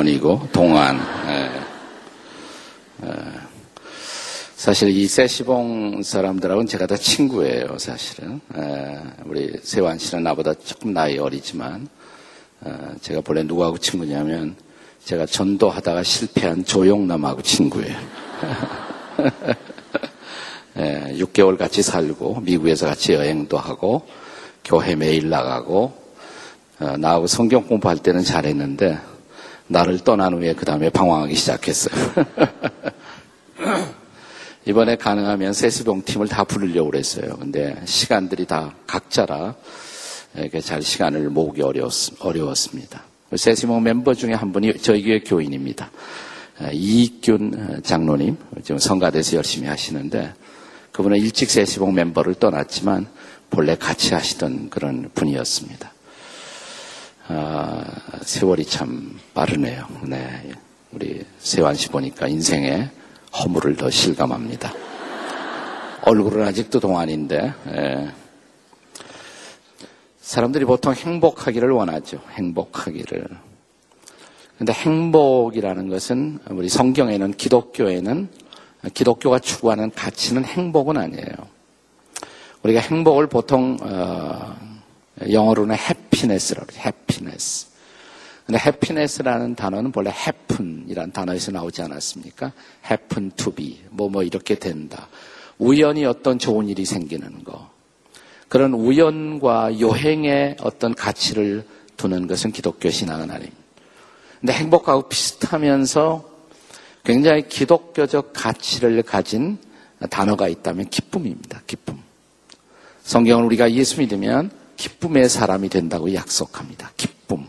동원이고 동안. 예, 예. 사실 이 세시봉 사람들하고는 제가 다 친구예요, 사실은. 예, 우리 세환 씨는 나보다 조금 나이 어리지만 어, 제가 본래 누구하고 친구냐면 제가 전도하다가 실패한 조용남하고 친구예요. 예, 6개월 같이 살고 미국에서 같이 여행도 하고 교회 매일 나가고 어, 나하고 성경 공부할 때는 잘했는데 나를 떠난 후에 그 다음에 방황하기 시작했어요. 이번에 가능하면 세스봉 팀을 다 부르려고 그랬어요. 근데 시간들이 다 각자라 이렇게 잘 시간을 모으기 어려웠, 어려웠습니다. 세스봉 멤버 중에 한 분이 저희 교회 교인입니다. 어, 이익균 장로님 지금 성가대에서 열심히 하시는데 그분은 일찍 세시봉 멤버를 떠났지만 본래 같이 하시던 그런 분이었습니다. 아, 세월이 참 빠르네요. 네. 우리 세환 씨 보니까 인생에 허물을 더 실감합니다. 얼굴은 아직도 동안인데, 예. 사람들이 보통 행복하기를 원하죠. 행복하기를. 근데 행복이라는 것은 우리 성경에는 기독교에는 기독교가 추구하는 가치는 행복은 아니에요. 우리가 행복을 보통 어, 영어로는 해피네스라고 해요. 해피네스. 근데 해피네스라는 단어는 본래 happen이라는 단어에서 나오지 않았습니까? happen to be. 뭐, 뭐, 이렇게 된다. 우연히 어떤 좋은 일이 생기는 거. 그런 우연과 요행의 어떤 가치를 두는 것은 기독교 신앙은 아닙니다. 근데 행복하고 비슷하면서 굉장히 기독교적 가치를 가진 단어가 있다면 기쁨입니다. 기쁨. 성경은 우리가 예수 믿으면 기쁨의 사람이 된다고 약속합니다. 기쁨.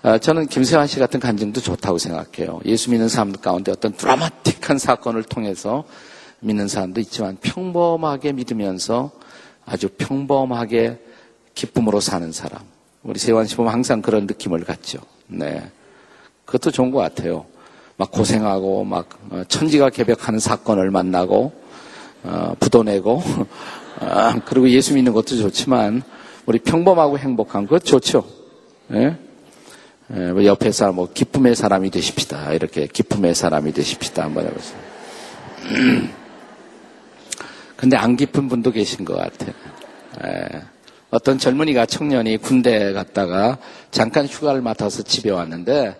아, 저는 김세환 씨 같은 간증도 좋다고 생각해요. 예수 믿는 사람들 가운데 어떤 드라마틱한 사건을 통해서 믿는 사람도 있지만 평범하게 믿으면서 아주 평범하게 기쁨으로 사는 사람. 우리 세환 씨 보면 항상 그런 느낌을 갖죠. 네. 그것도 좋은 것 같아요. 막 고생하고 막 어, 천지가 개벽하는 사건을 만나고 어, 부도내고 아, 그리고 예수 믿는 것도 좋지만 우리 평범하고 행복한 것 좋죠. 예? 예, 뭐 옆에서 뭐 기쁨의 사람이 되십시다. 이렇게 기쁨의 사람이 되십시다. 한번 해보세요. 근데 안 기쁜 분도 계신 것 같아요. 예. 어떤 젊은이가 청년이 군대 갔다가 잠깐 휴가를 맡아서 집에 왔는데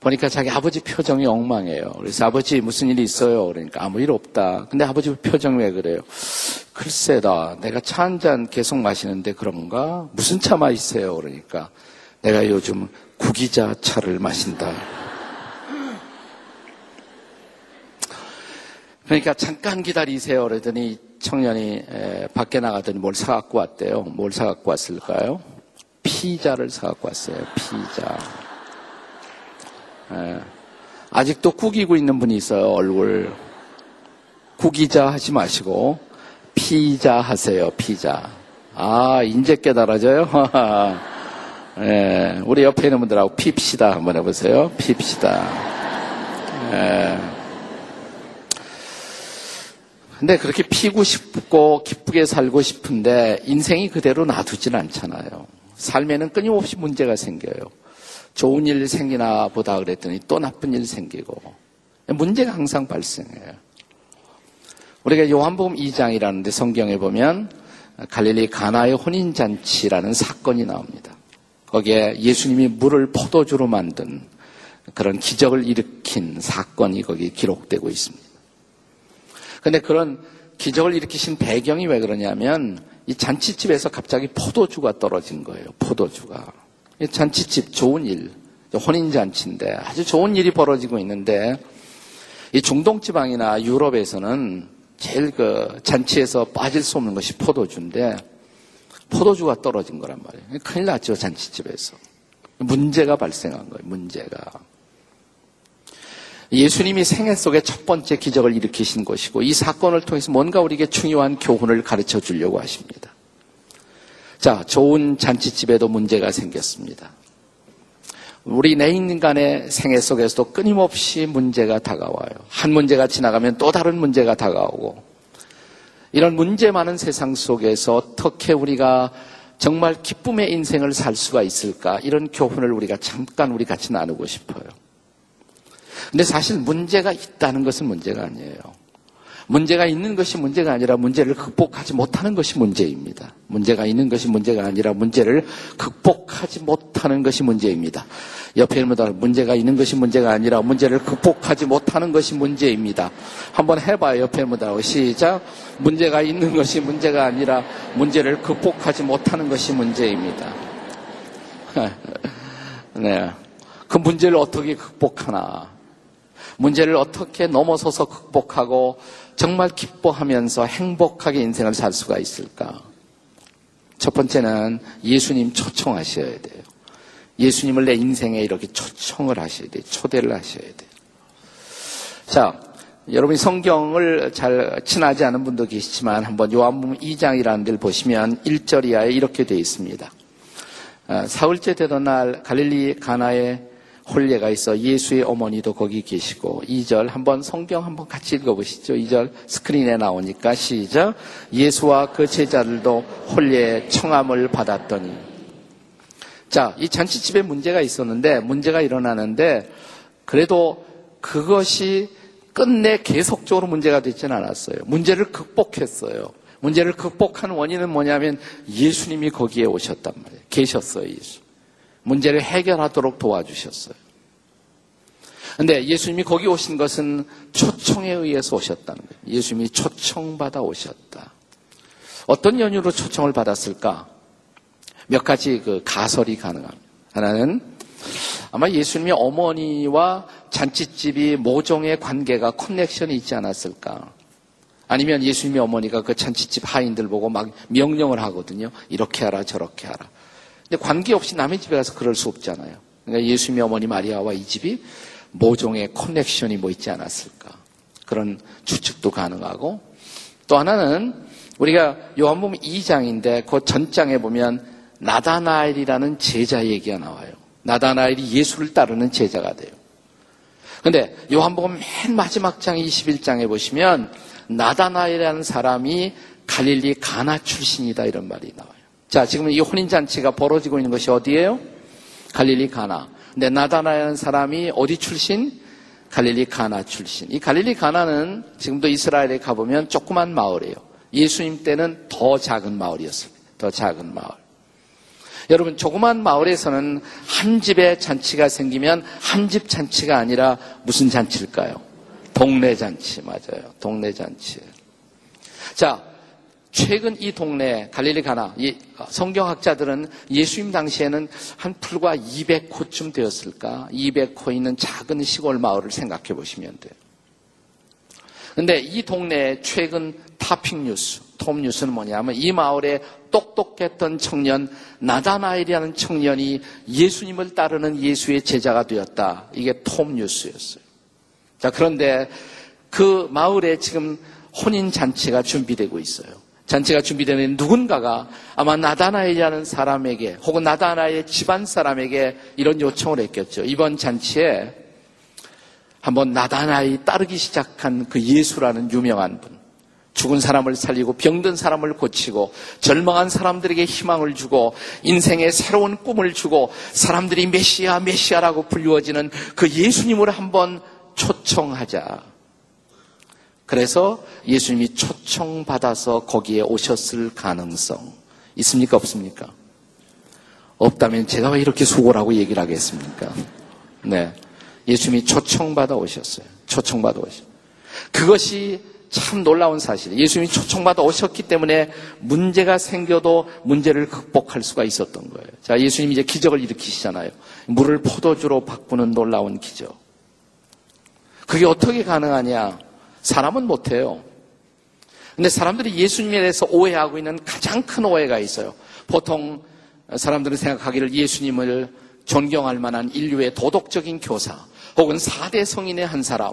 보니까 자기 아버지 표정이 엉망해요. 그래서 아버지 무슨 일이 있어요? 그러니까 아무 일 없다. 근데 아버지 표정이 왜 그래요? 글쎄다. 내가 차 한 잔 계속 마시는데 그런가? 무슨 차 마시세요? 그러니까 내가 요즘 구기자 차를 마신다. 그러니까 잠깐 기다리세요. 그러더니 청년이 밖에 나가더니 뭘 사갖고 왔대요. 뭘 사갖고 왔을까요? 피자를 사갖고 왔어요. 피자. 예. 아직도 구기고 있는 분이 있어요, 얼굴. 구기자 하지 마시고, 피자 하세요, 피자. 아, 인제 깨달아져요? 예, 우리 옆에 있는 분들하고 핍시다 한번 해보세요. 핍시다. 예. 근데 그렇게 피고 싶고 기쁘게 살고 싶은데 인생이 그대로 놔두진 않잖아요. 삶에는 끊임없이 문제가 생겨요. 좋은 일 생기나 보다 그랬더니 또 나쁜 일 생기고 문제가 항상 발생해요. 우리가 요한복음 2장이라는데 성경에 보면 갈릴리 가나의 혼인 잔치라는 사건이 나옵니다. 거기에 예수님이 물을 포도주로 만든 그런 기적을 일으킨 사건이 거기 기록되고 있습니다. 근데 그런 기적을 일으키신 배경이 왜 그러냐면 이 잔치집에서 갑자기 포도주가 떨어진 거예요. 포도주가. 잔치집 좋은 일, 혼인잔치인데 아주 좋은 일이 벌어지고 있는데 이 중동 지방이나 유럽에서는 제일 그 잔치에서 빠질 수 없는 것이 포도주인데 포도주가 떨어진 거란 말이에요. 큰일 났죠, 잔치집에서. 문제가 발생한 거예요, 문제가. 예수님이 생애 속에 첫 번째 기적을 일으키신 것이고 이 사건을 통해서 뭔가 우리에게 중요한 교훈을 가르쳐 주려고 하십니다. 자, 좋은 잔치집에도 문제가 생겼습니다. 우리 내 인간의 생애 속에서도 끊임없이 문제가 다가와요. 한 문제가 지나가면 또 다른 문제가 다가오고 이런 문제 많은 세상 속에서 어떻게 우리가 정말 기쁨의 인생을 살 수가 있을까? 이런 교훈을 우리가 잠깐 우리 같이 나누고 싶어요. 근데 사실 문제가 있다는 것은 문제가 아니에요. 문제가 있는 것이 문제가 아니라 문제를 극복하지 못하는 것이 문제입니다. 문제가 있는 것이 문제가 아니라 문제를 극복하지 못하는 것이 문제입니다. 옆에 있는 분들 문제가 있는 것이 문제가 아니라 문제를 극복하지 못하는 것이 문제입니다. 한번 해봐요. 옆에 있는 분들 시작. 문제가 있는 것이 문제가 아니라 문제를 극복하지 못하는 것이 문제입니다. 네. 그 문제를 어떻게 극복하나? 문제를 어떻게 넘어서서 극복하고 정말 기뻐하면서 행복하게 인생을 살 수가 있을까? 첫 번째는 예수님 초청하셔야 돼요. 예수님을 내 인생에 이렇게 초청을 하셔야 돼요. 초대를 하셔야 돼요. 자, 여러분이 성경을 잘 친하지 않은 분도 계시지만 한번 요한복음 2장이라는 데를 보시면 1절 이하에 이렇게 되어 있습니다. 아, 사흘째 되던 날 갈릴리 가나에 홀례가 있어 예수의 어머니도 거기 계시고 2절 한번 성경 한번 같이 읽어보시죠. 2절 스크린에 나오니까 시작 예수와 그 제자들도 홀례 청함을 받았더니 자, 이 잔치집에 문제가 있었는데 문제가 일어나는데 그래도 그것이 끝내 계속적으로 문제가 되지는 않았어요. 문제를 극복했어요. 문제를 극복한 원인은 뭐냐면 예수님이 거기에 오셨단 말이에요. 계셨어요, 예수. 문제를 해결하도록 도와주셨어요. 근데 예수님이 거기 오신 것은 초청에 의해서 오셨다는 거예요. 예수님이 초청받아 오셨다. 어떤 연유로 초청을 받았을까? 몇 가지 그 가설이 가능합니다. 하나는 아마 예수님의 어머니와 잔치집이 모종의 관계가 커넥션이 있지 않았을까? 아니면 예수님의 어머니가 그 잔치집 하인들 보고 막 명령을 하거든요. 이렇게 하라, 저렇게 하라. 근데 관계없이 남의 집에 가서 그럴 수 없잖아요. 그러니까 예수님의 어머니 마리아와 이 집이 모종의 커넥션이 뭐 있지 않았을까. 그런 추측도 가능하고 또 하나는 우리가 요한복음 2장인데 그 전장에 보면 나다나엘이라는 제자 얘기가 나와요. 나다나엘이 예수를 따르는 제자가 돼요. 근데 요한복음 맨 마지막 장 21장에 보시면 나다나엘이라는 사람이 갈릴리 가나 출신이다 이런 말이 나와요. 자, 지금 이 혼인잔치가 벌어지고 있는 것이 어디예요? 갈릴리 가나. 근데 나다나라는 사람이 어디 출신? 갈릴리 가나 출신. 이 갈릴리 가나는 지금도 이스라엘에 가보면 조그만 마을이에요. 예수님 때는 더 작은 마을이었습니다. 더 작은 마을. 여러분, 조그만 마을에서는 한 집에 잔치가 생기면 한 집 잔치가 아니라 무슨 잔치일까요? 동네 잔치, 맞아요. 동네 잔치. 자, 최근 이 동네 갈릴리 가나 이 성경학자들은 예수님 당시에는 한 풀과 200호쯤 되었을까? 200호 있는 작은 시골 마을을 생각해 보시면 돼요. 근데 이 동네 최근 타핑 뉴스, 톱 뉴스는 뭐냐면 이 마을에 똑똑했던 청년 나다나엘이라는 청년이 예수님을 따르는 예수의 제자가 되었다. 이게 톱 뉴스였어요. 자, 그런데 그 마을에 지금 혼인 잔치가 준비되고 있어요. 잔치가 준비되면 누군가가 아마 나다나이라는 사람에게 혹은 나다나의 집안 사람에게 이런 요청을 했겠죠. 이번 잔치에 한번 나다나이 따르기 시작한 그 예수라는 유명한 분. 죽은 사람을 살리고 병든 사람을 고치고 절망한 사람들에게 희망을 주고 인생의 새로운 꿈을 주고 사람들이 메시아 메시아라고 불리워지는 그 예수님을 한번 초청하자. 그래서 예수님이 초청받아서 거기에 오셨을 가능성 있습니까? 없습니까? 없다면 제가 왜 이렇게 수고라고 얘기를 하겠습니까? 네. 예수님이 초청받아 오셨어요. 초청받아 오셨어요. 그것이 참 놀라운 사실이에요. 예수님이 초청받아 오셨기 때문에 문제가 생겨도 문제를 극복할 수가 있었던 거예요. 자, 예수님이 이제 기적을 일으키시잖아요. 물을 포도주로 바꾸는 놀라운 기적. 그게 어떻게 가능하냐? 사람은 못해요. 근데 사람들이 예수님에 대해서 오해하고 있는 가장 큰 오해가 있어요. 보통 사람들은 생각하기를 예수님을 존경할 만한 인류의 도덕적인 교사 혹은 4대 성인의 한 사람.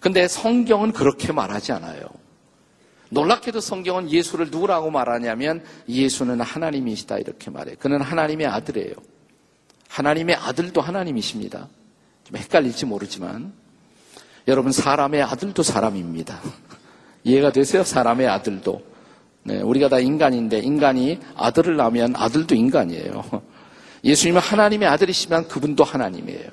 근데 성경은 그렇게 말하지 않아요. 놀랍게도 성경은 예수를 누구라고 말하냐면 예수는 하나님이시다 이렇게 말해요. 그는 하나님의 아들이에요. 하나님의 아들도 하나님이십니다. 좀 헷갈릴지 모르지만 여러분 사람의 아들도 사람입니다. 이해가 되세요? 사람의 아들도. 네, 우리가 다 인간인데 인간이 아들을 낳으면 아들도 인간이에요. 예수님은 하나님의 아들이시면 그분도 하나님이에요.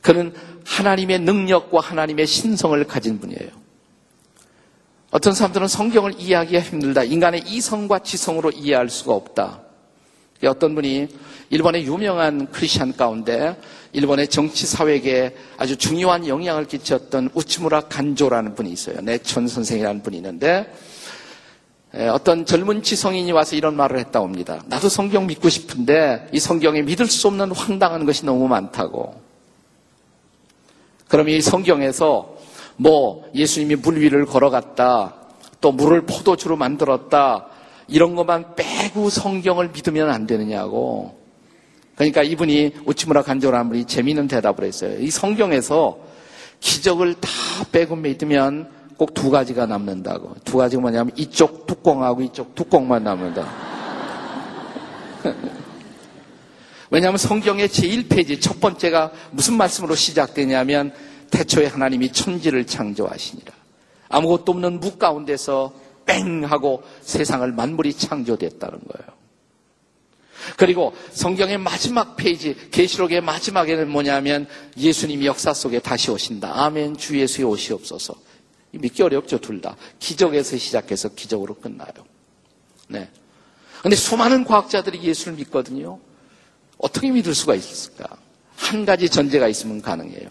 그는 하나님의 능력과 하나님의 신성을 가진 분이에요. 어떤 사람들은 성경을 이해하기가 힘들다. 인간의 이성과 지성으로 이해할 수가 없다. 어떤 분이 일본의 유명한 크리스천 가운데 일본의 정치 사회에 아주 중요한 영향을 끼쳤던 우치무라 간조라는 분이 있어요. 내촌 선생이라는 분이 있는데 어떤 젊은 지성인이 와서 이런 말을 했다고 합니다. 나도 성경 믿고 싶은데 이 성경에 믿을 수 없는 황당한 것이 너무 많다고. 그럼 이 성경에서 뭐 예수님이 물 위를 걸어갔다, 또 물을 포도주로 만들었다, 이런 것만 빼고 성경을 믿으면 안 되느냐고. 그러니까 이분이 우치무라 간조라는 분이 재미있는 대답을 했어요. 이 성경에서 기적을 다 빼고 믿으면 꼭 두 가지가 남는다고. 두 가지가 뭐냐면 이쪽 뚜껑하고 이쪽 뚜껑만 남는다. 왜냐하면 성경의 제1페이지 첫 번째가 무슨 말씀으로 시작되냐면 태초에 하나님이 천지를 창조하시니라. 아무것도 없는 무 가운데서 뺑 하고 세상을 만물이 창조됐다는 거예요. 그리고 성경의 마지막 페이지, 계시록의 마지막에는 뭐냐면 예수님이 역사 속에 다시 오신다. 아멘, 주 예수의 오시옵소서. 믿기 어렵죠, 둘 다. 기적에서 시작해서 기적으로 끝나요. 네. 근데 수많은 과학자들이 예수를 믿거든요. 어떻게 믿을 수가 있을까? 한 가지 전제가 있으면 가능해요.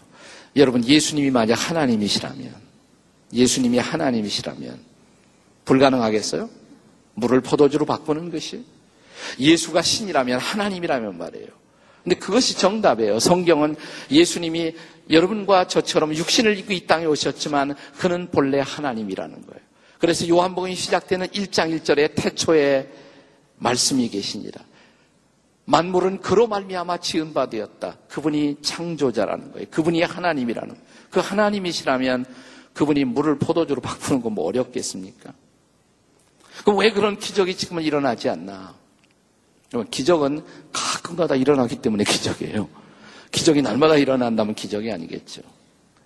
여러분, 예수님이 만약 하나님이시라면, 예수님이 하나님이시라면, 불가능하겠어요? 물을 포도주로 바꾸는 것이? 예수가 신이라면 하나님이라면 말이에요. 근데 그것이 정답이에요. 성경은 예수님이 여러분과 저처럼 육신을 입고 이 땅에 오셨지만 그는 본래 하나님이라는 거예요. 그래서 요한복음이 시작되는 1장 1절에 태초에 말씀이 계시니라. 만물은 그로 말미암아 지은 바 되었다. 그분이 창조자라는 거예요. 그분이 하나님이라는 거예요. 그 하나님이시라면 그분이 물을 포도주로 바꾸는 건 뭐 어렵겠습니까? 그럼 왜 그런 기적이 지금은 일어나지 않나? 기적은 가끔가다 일어나기 때문에 기적이에요. 기적이 날마다 일어난다면 기적이 아니겠죠.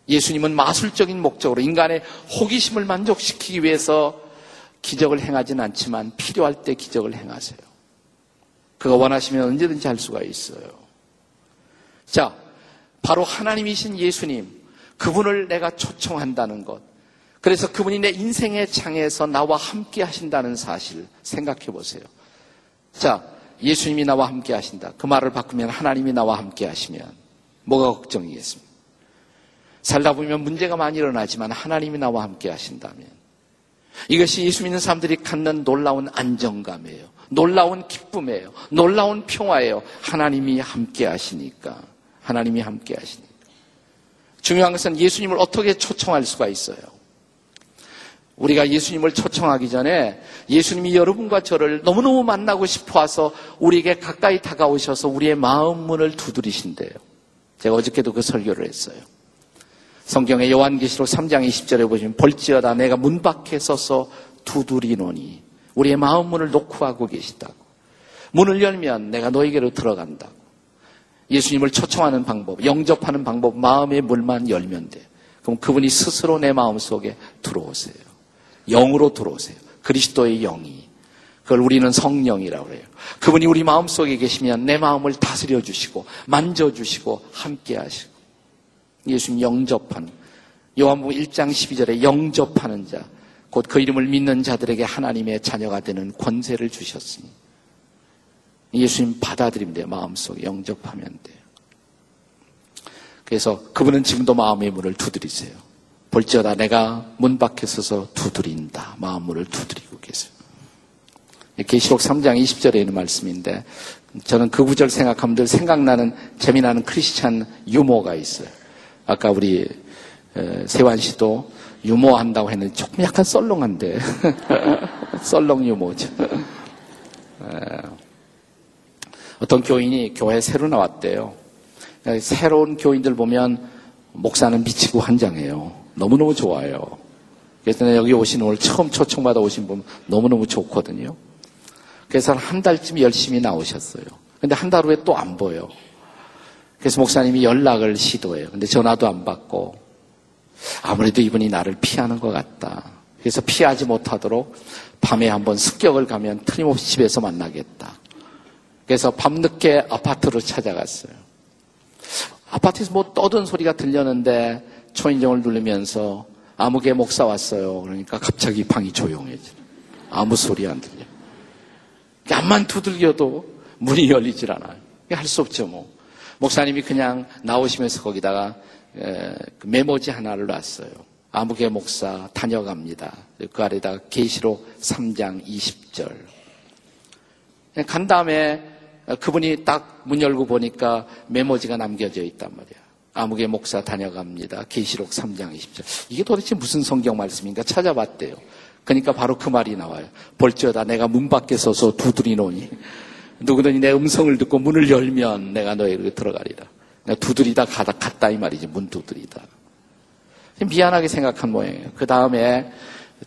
예수님은 마술적인 목적으로 인간의 호기심을 만족시키기 위해서 기적을 행하진 않지만 필요할 때 기적을 행하세요. 그가 원하시면 언제든지 할 수가 있어요. 자, 바로 하나님이신 예수님, 그분을 내가 초청한다는 것. 그래서 그분이 내 인생의 장에서 나와 함께 하신다는 사실 생각해 보세요. 자, 예수님이 나와 함께 하신다. 그 말을 바꾸면 하나님이 나와 함께 하시면 뭐가 걱정이겠습니까? 살다 보면 문제가 많이 일어나지만 하나님이 나와 함께 하신다면 이것이 예수 믿는 사람들이 갖는 놀라운 안정감이에요. 놀라운 기쁨이에요. 놀라운 평화예요. 하나님이 함께 하시니까. 하나님이 함께 하시니까. 중요한 것은 예수님을 어떻게 초청할 수가 있어요. 우리가 예수님을 초청하기 전에 예수님이 여러분과 저를 너무너무 만나고 싶어 와서 우리에게 가까이 다가오셔서 우리의 마음 문을 두드리신대요. 제가 어저께도 그 설교를 했어요. 성경의 요한계시록 3장 20절에 보시면 볼지어다 내가 문 밖에 서서 두드리노니 우리의 마음 문을 놓고 하고 계시다고. 문을 열면 내가 너에게로 들어간다고. 예수님을 초청하는 방법, 영접하는 방법, 마음의 문만 열면 돼. 그럼 그분이 스스로 내 마음 속에 들어오세요. 영으로 들어오세요. 그리스도의 영이. 그걸 우리는 성령이라고 해요. 그분이 우리 마음 속에 계시면 내 마음을 다스려 주시고 만져 주시고 함께 하시고 예수님 영접하는 요한복음 1장 12절에 영접하는 자 곧 그 이름을 믿는 자들에게 하나님의 자녀가 되는 권세를 주셨으니 예수님 받아들이면 돼요. 마음속에 영접하면 돼요. 그래서 그분은 지금도 마음의 문을 두드리세요. 볼지어다 내가 문 밖에 서서 두드린다. 마음문을 두드리고 계세요. 계시록 3장 20절에 있는 말씀인데 저는 그 구절 생각하면 늘 생각나는 재미나는 크리스찬 유머가 있어요. 아까 우리 세환 씨도 유머한다고 했는데 조금 약간 썰렁한데 썰렁 유머죠. 어떤 교인이 교회 새로 나왔대요. 새로운 교인들 보면 목사는 미치고 환장해요. 너무너무 좋아요. 그래서 여기 오신 오늘 처음 초청받아 오신 분 너무너무 좋거든요. 그래서 한 달쯤 열심히 나오셨어요. 근데 한 달 후에 또 안 보여. 그래서 목사님이 연락을 시도해요. 근데 전화도 안 받고 아무래도 이분이 나를 피하는 것 같다. 그래서 피하지 못하도록 밤에 한번 습격을 가면 틀림없이 집에서 만나겠다. 그래서 밤늦게 아파트로 찾아갔어요. 아파트에서 뭐 떠든 소리가 들렸는데 초인종을 누르면서 아무개 목사 왔어요. 그러니까 갑자기 방이 조용해져. 아무 소리 안 들려. 앞만 두들겨도 문이 열리질 않아요. 할 수 없죠, 뭐. 목사님이 그냥 나오시면서 거기다가 그 메모지 하나를 놨어요. 아무개 목사 다녀갑니다. 그 아래다가 계시록 3장 20절. 간 다음에 그분이 딱 문 열고 보니까 메모지가 남겨져 있단 말이야. 아무개 목사 다녀갑니다. 계시록 3장 20절. 이게 도대체 무슨 성경 말씀인가 찾아봤대요. 그러니까 바로 그 말이 나와요. 볼지어다 내가 문 밖에 서서 두드리노니 누구든지 내 음성을 듣고 문을 열면 내가 너에게 들어가리라. 두드리다 가다 갔다 이 말이지 문 두드리다. 미안하게 생각한 모양이에요. 그 다음에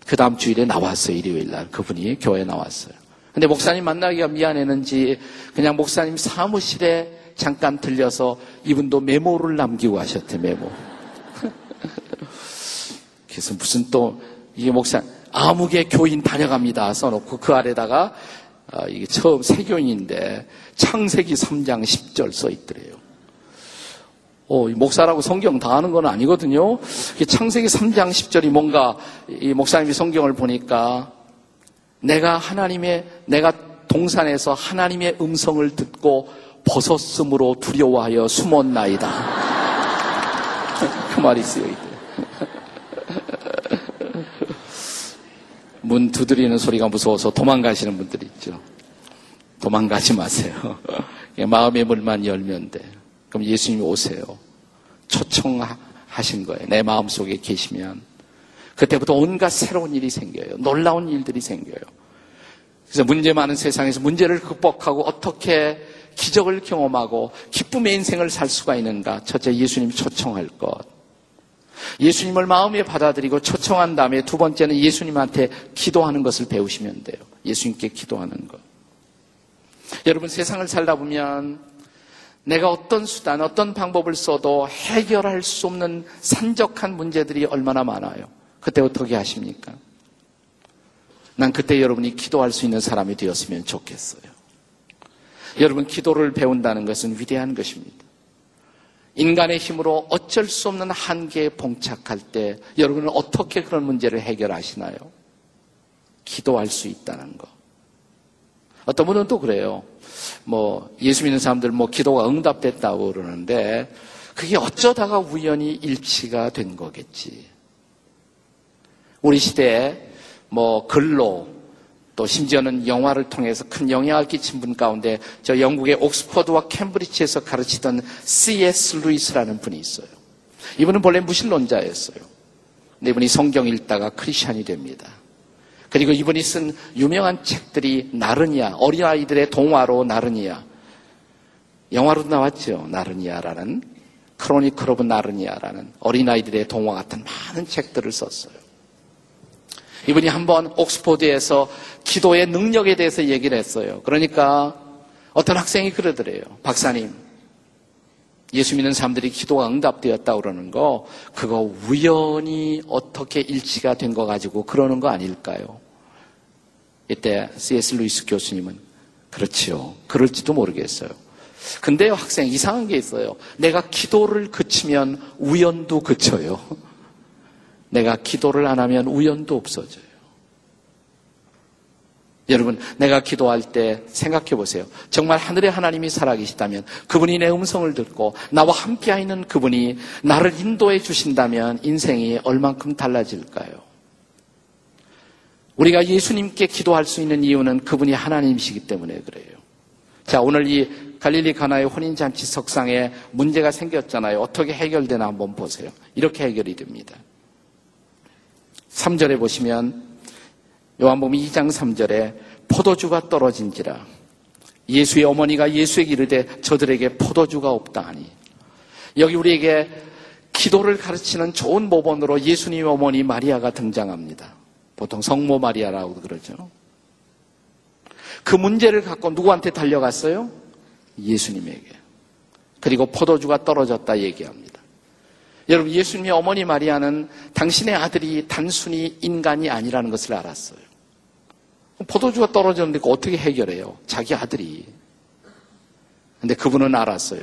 그 다음 주일에 나왔어요. 일요일 날 그분이 교회에 나왔어요. 근데 목사님 만나기가 미안했는지 그냥 목사님 사무실에 잠깐 들려서 이분도 메모를 남기고 하셨대 메모. 그래서 무슨 또 이게 목사 아무개 교인 다녀갑니다 써놓고 그 아래다가 어, 이게 처음 세교인인데 창세기 3장 10절 써 있더래요. 어, 목사라고 성경 다 아는 건 아니거든요. 창세기 3장 10절이 뭔가 이 목사님이 성경을 보니까 내가 하나님의 내가 동산에서 하나님의 음성을 듣고 벗었으므로 두려워하여 숨었나이다. 그 말이 쓰여 있대. 문 두드리는 소리가 무서워서 도망가시는 분들이 있죠. 도망가지 마세요. 마음의 문만 열면 돼. 그럼 예수님이 오세요. 초청하신 거예요. 내 마음 속에 계시면. 그때부터 온갖 새로운 일이 생겨요. 놀라운 일들이 생겨요. 그래서 문제 많은 세상에서 문제를 극복하고 어떻게 기적을 경험하고 기쁨의 인생을 살 수가 있는가? 첫째, 예수님 초청할 것. 예수님을 마음에 받아들이고 초청한 다음에 두 번째는 예수님한테 기도하는 것을 배우시면 돼요. 예수님께 기도하는 것. 여러분 세상을 살다 보면 내가 어떤 수단, 어떤 방법을 써도 해결할 수 없는 산적한 문제들이 얼마나 많아요. 그때 어떻게 하십니까? 난 그때 여러분이 기도할 수 있는 사람이 되었으면 좋겠어요. 여러분 기도를 배운다는 것은 위대한 것입니다. 인간의 힘으로 어쩔 수 없는 한계에 봉착할 때 여러분은 어떻게 그런 문제를 해결하시나요? 기도할 수 있다는 거. 어떤 분은 또 그래요. 뭐 예수 믿는 사람들 뭐 기도가 응답됐다고 그러는데 그게 어쩌다가 우연히 일치가 된 거겠지. 우리 시대에 뭐 글로 또 심지어는 영화를 통해서 큰 영향을 끼친 분 가운데 저 영국의 옥스퍼드와 캠브리지에서 가르치던 C.S. 루이스라는 분이 있어요. 이분은 본래 무신론자였어요. 근데 이분이 성경 읽다가 크리스천이 됩니다. 그리고 이분이 쓴 유명한 책들이 나르니아, 어린아이들의 동화로 나르니아. 영화로도 나왔죠. 나르니아라는 Chronicle of Narnia라는 어린아이들의 동화 같은 많은 책들을 썼어요. 이분이 한번 옥스포드에서 기도의 능력에 대해서 얘기를 했어요. 그러니까 어떤 학생이 그러더래요. 박사님, 예수 믿는 사람들이 기도가 응답되었다 그러는 거, 그거 우연히 어떻게 일치가 된 거 가지고 그러는 거 아닐까요? 이때 C.S. 루이스 교수님은 그렇지요. 그럴지도 모르겠어요. 근데 학생 이상한 게 있어요. 내가 기도를 그치면 우연도 그쳐요. 내가 기도를 안 하면 우연도 없어져요. 여러분, 내가 기도할 때 생각해 보세요. 정말 하늘의 하나님이 살아계시다면 그분이 내 음성을 듣고 나와 함께 있는 그분이 나를 인도해 주신다면 인생이 얼만큼 달라질까요? 우리가 예수님께 기도할 수 있는 이유는 그분이 하나님이시기 때문에 그래요. 자, 오늘 이 갈릴리 가나의 혼인잔치 석상에 문제가 생겼잖아요. 어떻게 해결되나 한번 보세요. 이렇게 해결이 됩니다. 3절에 보시면 요한복음 2장 3절에 포도주가 떨어진지라 예수의 어머니가 예수에게 이르되 저들에게 포도주가 없다 하니 여기 우리에게 기도를 가르치는 좋은 모본으로 예수님 어머니 마리아가 등장합니다. 보통 성모 마리아라고 그러죠. 그 문제를 갖고 누구한테 달려갔어요? 예수님에게. 그리고 포도주가 떨어졌다 얘기합니다. 여러분, 예수님의 어머니 마리아는 당신의 아들이 단순히 인간이 아니라는 것을 알았어요. 포도주가 떨어졌는데 어떻게 해결해요? 자기 아들이. 근데 그분은 알았어요.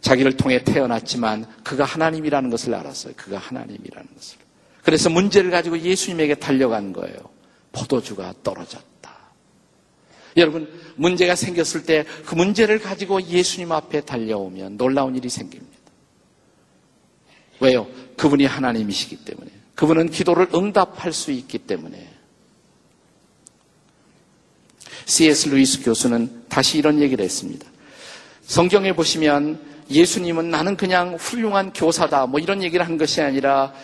자기를 통해 태어났지만 그가 하나님이라는 것을 알았어요. 그가 하나님이라는 것을. 그래서 문제를 가지고 예수님에게 달려간 거예요. 포도주가 떨어졌다. 여러분, 문제가 생겼을 때 그 문제를 가지고 예수님 앞에 달려오면 놀라운 일이 생깁니다. 왜요? 그분이 하나님이시기 때문에. 그분은 기도를 응답할 수 있기 때문에. C.S. 루이스 교수는 다시 이런 얘기를 했습니다. 성경에 보시면 예수님은 나는 그냥 훌륭한 교사다 뭐 이런 얘기를 한 것이 아니라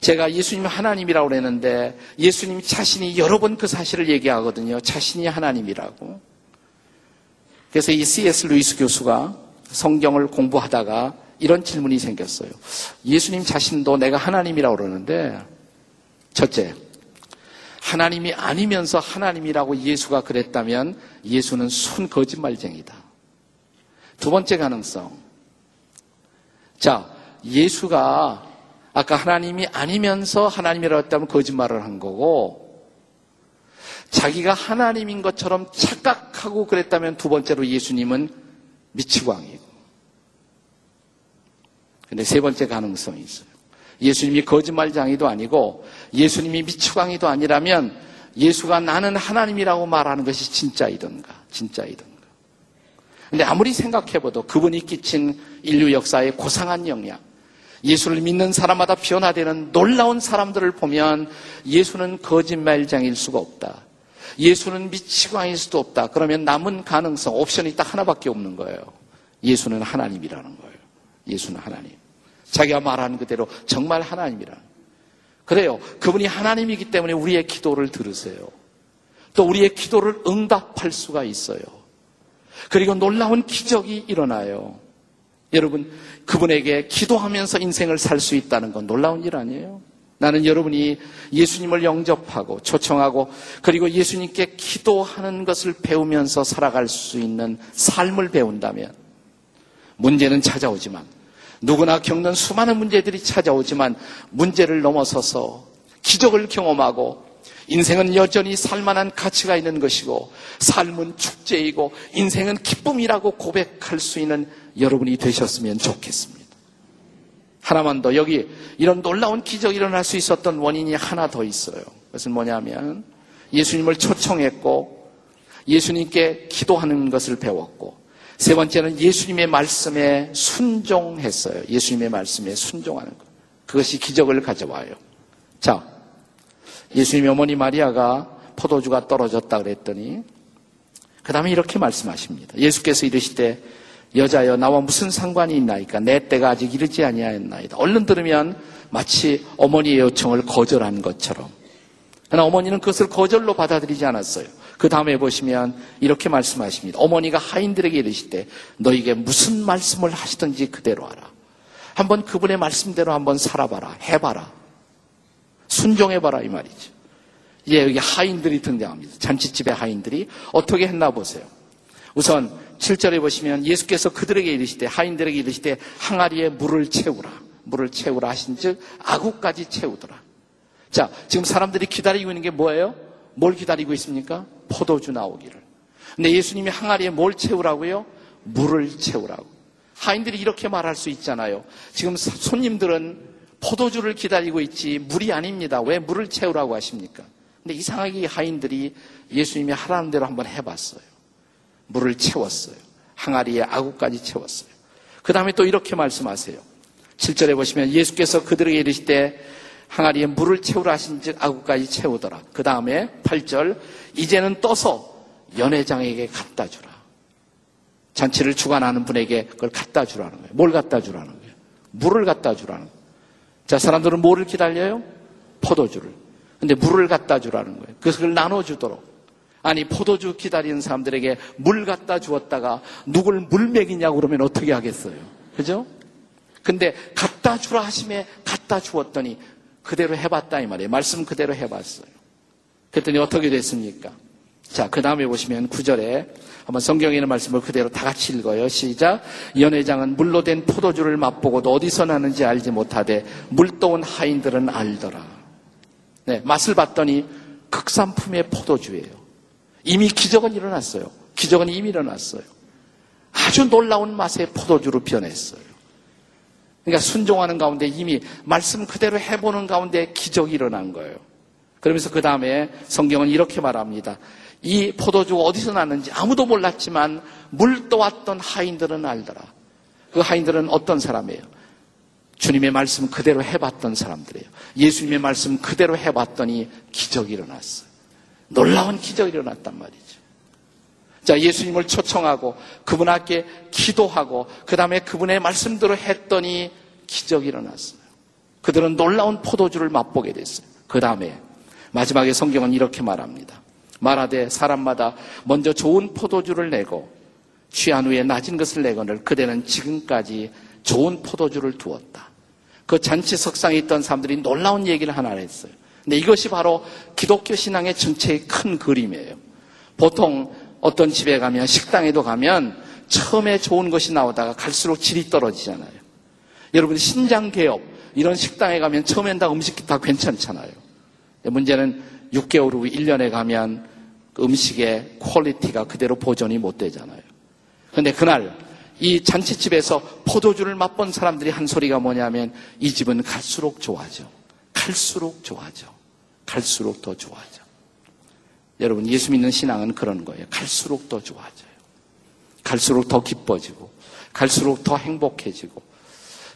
제가 예수님 하나님이라고 그랬는데 예수님 자신이 여러 번 그 사실을 얘기하거든요. 자신이 하나님이라고. 그래서 이 C.S. 루이스 교수가 성경을 공부하다가 이런 질문이 생겼어요. 예수님 자신도 내가 하나님이라고 그러는데 첫째, 하나님이 아니면서 하나님이라고 예수가 그랬다면 예수는 순 거짓말쟁이다. 두 번째 가능성. 자, 예수가 아까 하나님이 아니면서 하나님이라고 했다면 거짓말을 한 거고, 자기가 하나님인 것처럼 착각하고 그랬다면 두 번째로 예수님은 미치광이고. 근데 세 번째 가능성이 있어요. 예수님이 거짓말장이도 아니고 예수님이 미치광이도 아니라면 예수가 나는 하나님이라고 말하는 것이 진짜이던가, 진짜이던가. 근데 아무리 생각해봐도 그분이 끼친 인류 역사의 고상한 영향, 예수를 믿는 사람마다 변화되는 놀라운 사람들을 보면 예수는 거짓말장일 수가 없다. 예수는 미치광일 수도 없다. 그러면 남은 가능성, 옵션이 딱 하나밖에 없는 거예요. 예수는 하나님이라는 거예요. 예수는 하나님. 자기가 말하는 그대로 정말 하나님이라. 그래요. 그분이 하나님이기 때문에 우리의 기도를 들으세요. 또 우리의 기도를 응답할 수가 있어요. 그리고 놀라운 기적이 일어나요. 여러분, 그분에게 기도하면서 인생을 살 수 있다는 건 놀라운 일 아니에요? 나는 여러분이 예수님을 영접하고 초청하고 그리고 예수님께 기도하는 것을 배우면서 살아갈 수 있는 삶을 배운다면 문제는 찾아오지만 누구나 겪는 수많은 문제들이 찾아오지만 문제를 넘어서서 기적을 경험하고 인생은 여전히 살만한 가치가 있는 것이고 삶은 축제이고 인생은 기쁨이라고 고백할 수 있는 여러분이 되셨으면 좋겠습니다. 하나만 더 여기 이런 놀라운 기적이 일어날 수 있었던 원인이 하나 더 있어요. 그것은 뭐냐면 예수님을 초청했고 예수님께 기도하는 것을 배웠고 세 번째는 예수님의 말씀에 순종했어요. 예수님의 말씀에 순종하는 것. 그것이 기적을 가져와요. 자, 예수님의 어머니 마리아가 포도주가 떨어졌다 그랬더니 그 다음에 이렇게 말씀하십니다. 예수께서 이르시되 여자여 나와 무슨 상관이 있나이까 내 때가 아직 이르지 아니하였나이다. 얼른 들으면 마치 어머니의 요청을 거절한 것처럼. 그러나 어머니는 그것을 거절로 받아들이지 않았어요. 그 다음에 보시면 이렇게 말씀하십니다. 어머니가 하인들에게 이르시되 너에게 무슨 말씀을 하시든지 그대로 하라. 한번 그분의 말씀대로 한번 살아봐라. 해봐라. 순종해봐라 이 말이죠. 이제 여기 하인들이 등장합니다. 잔치집의 하인들이 어떻게 했나 보세요. 우선 7절에 보시면 예수께서 그들에게 이르시되 하인들에게 이르시되 항아리에 물을 채우라. 물을 채우라 하신즉 아구까지 채우더라. 자, 지금 사람들이 기다리고 있는 게 뭐예요? 뭘 기다리고 있습니까? 포도주 나오기를. 근데 예수님이 항아리에 뭘 채우라고요? 물을 채우라고. 하인들이 이렇게 말할 수 있잖아요. 지금 손님들은 포도주를 기다리고 있지 물이 아닙니다. 왜 물을 채우라고 하십니까? 근데 이상하게 하인들이 예수님이 하라는 대로 한번 해봤어요. 물을 채웠어요. 항아리에 아구까지 채웠어요. 그 다음에 또 이렇게 말씀하세요. 7절에 보시면 예수께서 그들에게 이르시되 항아리에 물을 채우라 하신 즉 아구까지 채우더라. 그 다음에 8절 이제는 떠서 연회장에게 갖다 주라. 잔치를 주관하는 분에게 그걸 갖다 주라는 거예요. 뭘 갖다 주라는 거예요? 물을 갖다 주라는 거예요. 자, 사람들은 뭐를 기다려요? 포도주를. 근데 물을 갖다 주라는 거예요. 그것을 나눠주도록. 아니, 포도주 기다리는 사람들에게 물 갖다 주었다가 누굴 물 먹이냐고 그러면 어떻게 하겠어요? 그죠? 근데 갖다 주라 하심에 갖다 주었더니 그대로 해봤다 이 말이에요. 말씀 그대로 해봤어요. 그랬더니 어떻게 됐습니까? 자, 그 다음에 보시면 9절에 한번 성경에 있는 말씀을 그대로 다 같이 읽어요. 시작. 연회장은 물로 된 포도주를 맛보고도 어디서 나는지 알지 못하되 물떠온 하인들은 알더라. 네, 맛을 봤더니 극산품의 포도주예요. 이미 기적은 일어났어요. 기적은 이미 일어났어요. 아주 놀라운 맛의 포도주로 변했어요. 그러니까 순종하는 가운데 이미 말씀 그대로 해보는 가운데 기적이 일어난 거예요. 그러면서 그 다음에 성경은 이렇게 말합니다. 이 포도주가 어디서 났는지 아무도 몰랐지만 물 떠왔던 하인들은 알더라. 그 하인들은 어떤 사람이에요? 주님의 말씀 그대로 해봤던 사람들이에요. 예수님의 말씀 그대로 해봤더니 기적이 일어났어요. 놀라운 기적이 일어났단 말이죠. 자, 예수님을 초청하고 그분 앞에 기도하고 그 다음에 그분의 말씀대로 했더니 기적이 일어났어요. 그들은 놀라운 포도주를 맛보게 됐어요. 그 다음에 마지막에 성경은 이렇게 말합니다. 말하되 사람마다 먼저 좋은 포도주를 내고 취한 후에 낮은 것을 내거늘 그대는 지금까지 좋은 포도주를 두었다. 그 잔치 석상에 있던 사람들이 놀라운 얘기를 하나 했어요. 근데 이것이 바로 기독교 신앙의 전체의 큰 그림이에요. 보통 어떤 집에 가면 식당에도 가면 처음에 좋은 것이 나오다가 갈수록 질이 떨어지잖아요. 여러분 신장 개업 이런 식당에 가면 처음엔 다 음식이 다 괜찮잖아요. 문제는 6개월 후 1년에 가면 그 음식의 quality가 그대로 보존이 못 되잖아요. 근데 그날 이 잔치집에서 포도주를 맛본 사람들이 한 소리가 뭐냐면 이 집은 갈수록 좋아져. 갈수록 좋아져. 갈수록 더 좋아져. 여러분 예수 믿는 신앙은 그런 거예요. 갈수록 더 좋아져요. 갈수록 더 기뻐지고 갈수록 더 행복해지고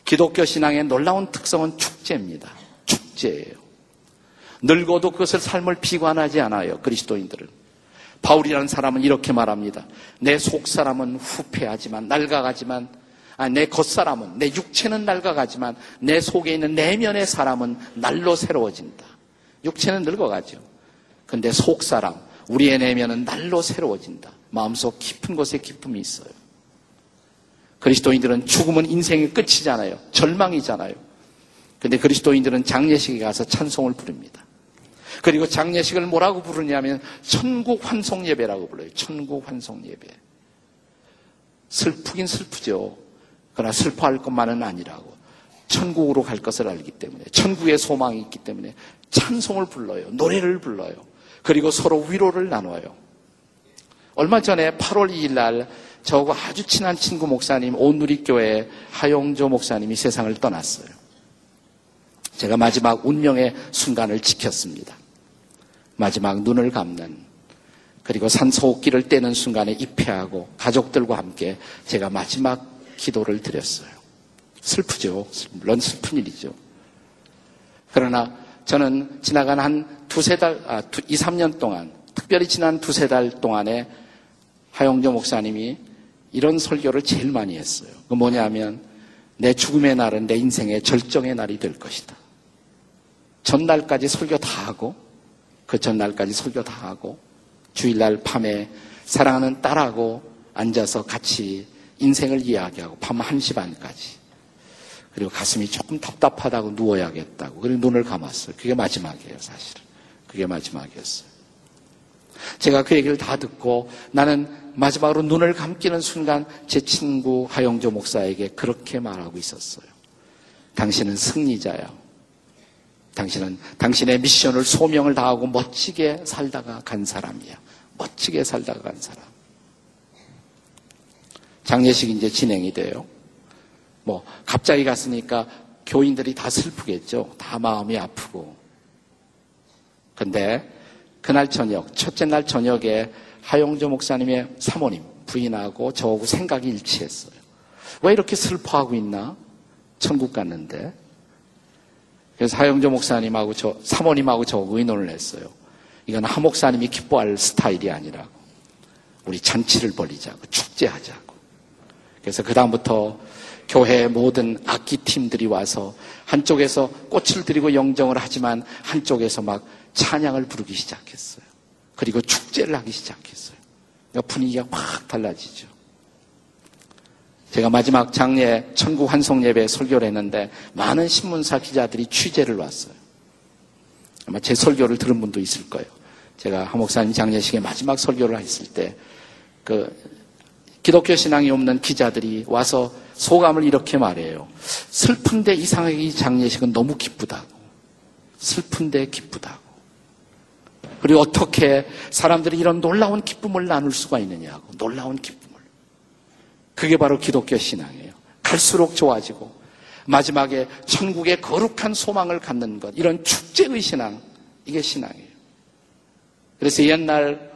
기독교 신앙의 놀라운 특성은 축제입니다. 축제예요. 늙어도 그것을 삶을 비관하지 않아요. 그리스도인들은. 바울이라는 사람은 이렇게 말합니다. 내 속 사람은 후패하지만 낡아가지만 아, 내 겉사람은 내 육체는 낡아가지만 내 속에 있는 내면의 사람은 날로 새로워진다. 육체는 늙어가죠. 근데 속사람 우리의 내면은 날로 새로워진다. 마음속 깊은 곳에 기쁨이 있어요. 그리스도인들은 죽음은 인생의 끝이잖아요. 절망이잖아요. 근데 그리스도인들은 장례식에 가서 찬송을 부릅니다. 그리고 장례식을 뭐라고 부르냐면 천국 환송 예배라고 불러요. 천국 환송 예배. 슬프긴 슬프죠. 그러나 슬퍼할 것만은 아니라고. 천국으로 갈 것을 알기 때문에 천국의 소망이 있기 때문에 찬송을 불러요. 노래를 불러요. 그리고 서로 위로를 나눠요. 얼마 전에 8월 2일 날 저하고 아주 친한 친구 목사님 온누리교회 하용조 목사님이 세상을 떠났어요. 제가 마지막 운명의 순간을 지켰습니다. 마지막 눈을 감는 그리고 산소호흡기를 떼는 순간에 입회하고 가족들과 함께 제가 마지막 기도를 드렸어요. 슬프죠. 물론 슬픈 일이죠. 그러나 저는 지나간 한 두세 달, 아, 두, 2, 3년 동안, 특별히 지난 두세 달 동안에 하용조 목사님이 이런 설교를 제일 많이 했어요. 그 뭐냐면, 내 죽음의 날은 내 인생의 절정의 날이 될 것이다. 전날까지 설교 다 하고, 그 전날까지 설교 다 하고 주일날 밤에 사랑하는 딸하고 앉아서 같이 인생을 이야기하고 밤 1시 반까지 그리고 가슴이 조금 답답하다고 누워야겠다고 그리고 눈을 감았어요. 그게 마지막이에요 사실은. 그게 마지막이었어요. 제가 그 얘기를 다 듣고 나는 마지막으로 눈을 감기는 순간 제 친구 하영조 목사에게 그렇게 말하고 있었어요. 당신은 승리자야. 당신은 당신의 미션을 소명을 다하고 멋지게 살다가 간 사람이야. 멋지게 살다가 간 사람. 장례식이 이제 진행이 돼요. 뭐 갑자기 갔으니까 교인들이 다 슬프겠죠. 다 마음이 아프고. 근데 그날 저녁, 첫째 날 저녁에 하용조 목사님의 사모님, 부인하고 저하고 생각이 일치했어요. 왜 이렇게 슬퍼하고 있나? 천국 갔는데. 그래서 하영조 목사님하고 저 사모님하고 저 의논을 했어요. 이건 하 목사님이 기뻐할 스타일이 아니라고. 우리 잔치를 벌리자고 축제하자고. 그래서 그 다음부터 교회 모든 악기 팀들이 와서 한쪽에서 꽃을 들이고 영정을 하지만 한쪽에서 막 찬양을 부르기 시작했어요. 그리고 축제를 하기 시작했어요. 그러니까 분위기가 확 달라지죠. 제가 마지막 장례 천국 환송 예배 설교를 했는데 많은 신문사 기자들이 취재를 왔어요. 아마 제 설교를 들은 분도 있을 거예요. 제가 하목사님 장례식에 마지막 설교를 했을 때, 그, 기독교 신앙이 없는 기자들이 와서 소감을 이렇게 말해요. 슬픈데 이상하게 이 장례식은 너무 기쁘다고. 슬픈데 기쁘다고. 그리고 어떻게 사람들이 이런 놀라운 기쁨을 나눌 수가 있느냐고. 놀라운 기쁨을. 그게 바로 기독교 신앙이에요. 갈수록 좋아지고 마지막에 천국의 거룩한 소망을 갖는 것. 이런 축제의 신앙. 이게 신앙이에요. 그래서 옛날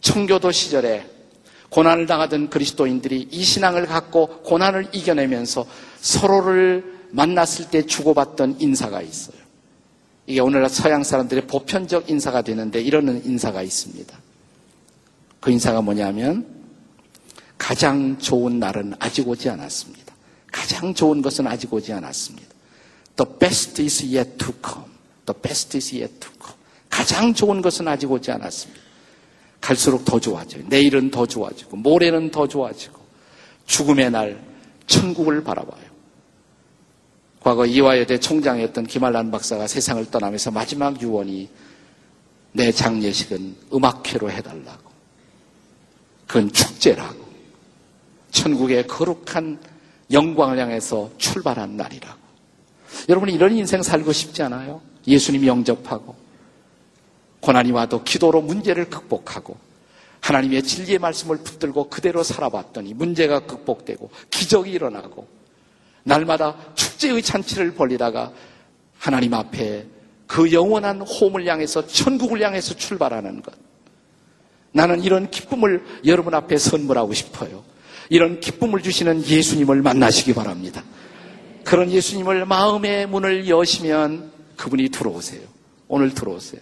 청교도 시절에 고난을 당하던 그리스도인들이 이 신앙을 갖고 고난을 이겨내면서 서로를 만났을 때 주고받던 인사가 있어요. 이게 오늘날 서양 사람들의 보편적 인사가 되는데 이러는 인사가 있습니다. 그 인사가 뭐냐면 가장 좋은 날은 아직 오지 않았습니다. 가장 좋은 것은 아직 오지 않았습니다. The best is yet to come. The best is yet to come. 가장 좋은 것은 아직 오지 않았습니다. 갈수록 더 좋아져요. 내일은 더 좋아지고, 모레는 더 좋아지고, 죽음의 날, 천국을 바라봐요. 과거 이화여대 총장이었던 김한란 박사가 세상을 떠나면서 마지막 유언이 내 장례식은 음악회로 해달라고. 그건 축제라고. 천국의 거룩한 영광을 향해서 출발한 날이라고. 여러분 이런 인생 살고 싶지 않아요? 예수님 영접하고 고난이 와도 기도로 문제를 극복하고 하나님의 진리의 말씀을 붙들고 그대로 살아봤더니 문제가 극복되고 기적이 일어나고 날마다 축제의 잔치를 벌리다가 하나님 앞에 그 영원한 홈을 향해서 천국을 향해서 출발하는 것. 나는 이런 기쁨을 여러분 앞에 선물하고 싶어요. 이런 기쁨을 주시는 예수님을 만나시기 바랍니다. 그런 예수님을 마음의 문을 여시면 그분이 들어오세요. 오늘 들어오세요.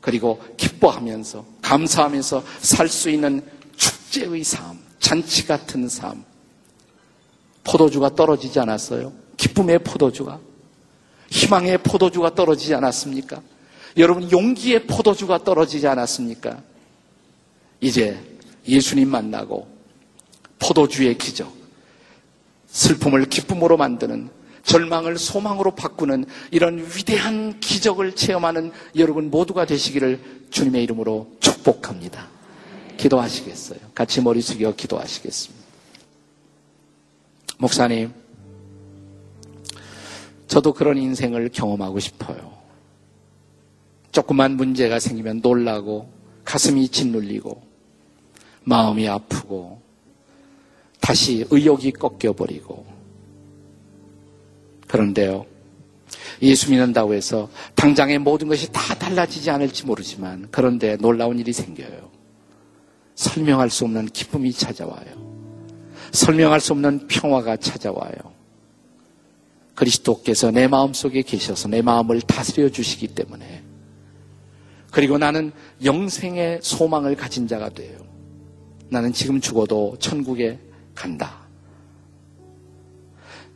그리고 기뻐하면서 감사하면서 살 수 있는 축제의 삶, 잔치 같은 삶. 포도주가 떨어지지 않았어요. 기쁨의 포도주가. 희망의 포도주가 떨어지지 않았습니까? 여러분, 용기의 포도주가 떨어지지 않았습니까? 이제 예수님 만나고 포도주의 기적, 슬픔을 기쁨으로 만드는 절망을 소망으로 바꾸는 이런 위대한 기적을 체험하는 여러분 모두가 되시기를 주님의 이름으로 축복합니다. 기도하시겠어요? 같이 머리 숙여 기도하시겠습니다. 목사님, 저도 그런 인생을 경험하고 싶어요. 조그만 문제가 생기면 놀라고 가슴이 짓눌리고 마음이 아프고 다시 의욕이 꺾여버리고 그런데요. 예수 믿는다고 해서 당장의 모든 것이 다 달라지지 않을지 모르지만 그런데 놀라운 일이 생겨요. 설명할 수 없는 기쁨이 찾아와요. 설명할 수 없는 평화가 찾아와요. 그리스도께서 내 마음 속에 계셔서 내 마음을 다스려 주시기 때문에 그리고 나는 영생의 소망을 가진 자가 돼요. 나는 지금 죽어도 천국에 간다.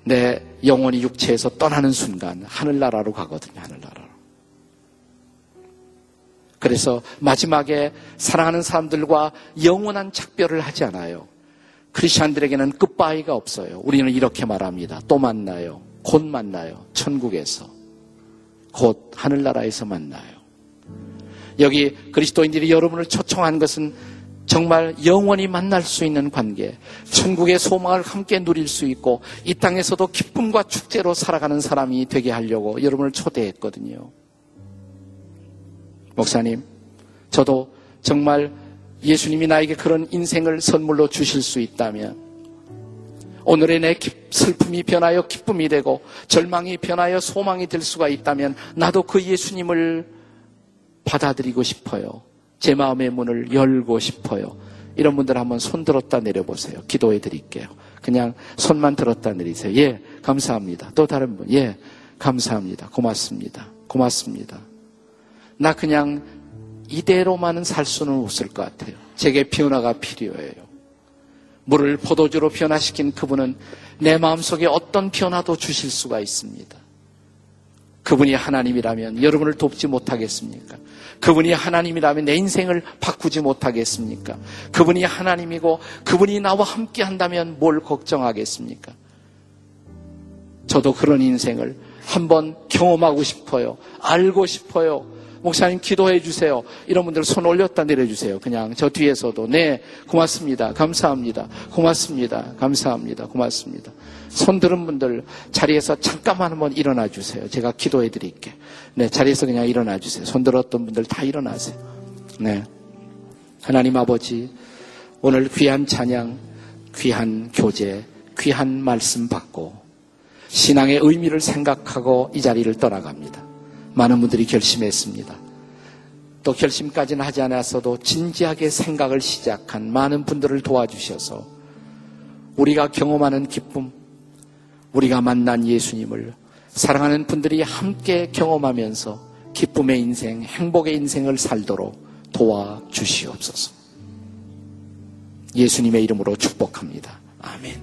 내 영혼이 육체에서 떠나는 순간 하늘나라로 가거든요. 하늘나라로. 그래서 마지막에 사랑하는 사람들과 영원한 작별을 하지 않아요. 크리스천들에게는 끝바위가 없어요. 우리는 이렇게 말합니다. 또 만나요. 곧 만나요. 천국에서. 곧 하늘나라에서 만나요. 여기 그리스도인들이 여러분을 초청한 것은 정말 영원히 만날 수 있는 관계, 천국의 소망을 함께 누릴 수 있고 이 땅에서도 기쁨과 축제로 살아가는 사람이 되게 하려고 여러분을 초대했거든요. 목사님, 저도 정말 예수님이 나에게 그런 인생을 선물로 주실 수 있다면 오늘의 내 슬픔이 변하여 기쁨이 되고 절망이 변하여 소망이 될 수가 있다면 나도 그 예수님을 받아들이고 싶어요. 제 마음의 문을 열고 싶어요. 이런 분들 한번 손 들었다 내려보세요. 기도해 드릴게요. 그냥 손만 들었다 내리세요. 예, 감사합니다. 또 다른 분, 예, 감사합니다. 고맙습니다. 고맙습니다. 나 그냥 이대로만은 살 수는 없을 것 같아요. 제게 변화가 필요해요. 물을 포도주로 변화시킨 그분은 내 마음속에 어떤 변화도 주실 수가 있습니다. 그분이 하나님이라면 여러분을 돕지 못하겠습니까? 그분이 하나님이라면 내 인생을 바꾸지 못하겠습니까? 그분이 하나님이고 그분이 나와 함께 한다면 뭘 걱정하겠습니까? 저도 그런 인생을 한번 경험하고 싶어요. 알고 싶어요. 목사님 기도해 주세요. 이런 분들 손 올렸다 내려주세요. 그냥 저 뒤에서도. 네, 고맙습니다. 감사합니다. 고맙습니다. 감사합니다. 고맙습니다. 손 들은 분들 자리에서 잠깐만 한번 일어나 주세요. 제가 기도해 드릴게. 네, 자리에서 그냥 일어나 주세요. 손 들었던 분들 다 일어나세요. 네. 하나님 아버지, 오늘 귀한 찬양, 귀한 교제, 귀한 말씀 받고 신앙의 의미를 생각하고 이 자리를 떠나갑니다. 많은 분들이 결심했습니다. 또 결심까지는 하지 않았어도 진지하게 생각을 시작한 많은 분들을 도와주셔서 우리가 경험하는 기쁨, 우리가 만난 예수님을 사랑하는 분들이 함께 경험하면서 기쁨의 인생, 행복의 인생을 살도록 도와주시옵소서. 예수님의 이름으로 축복합니다. 아멘.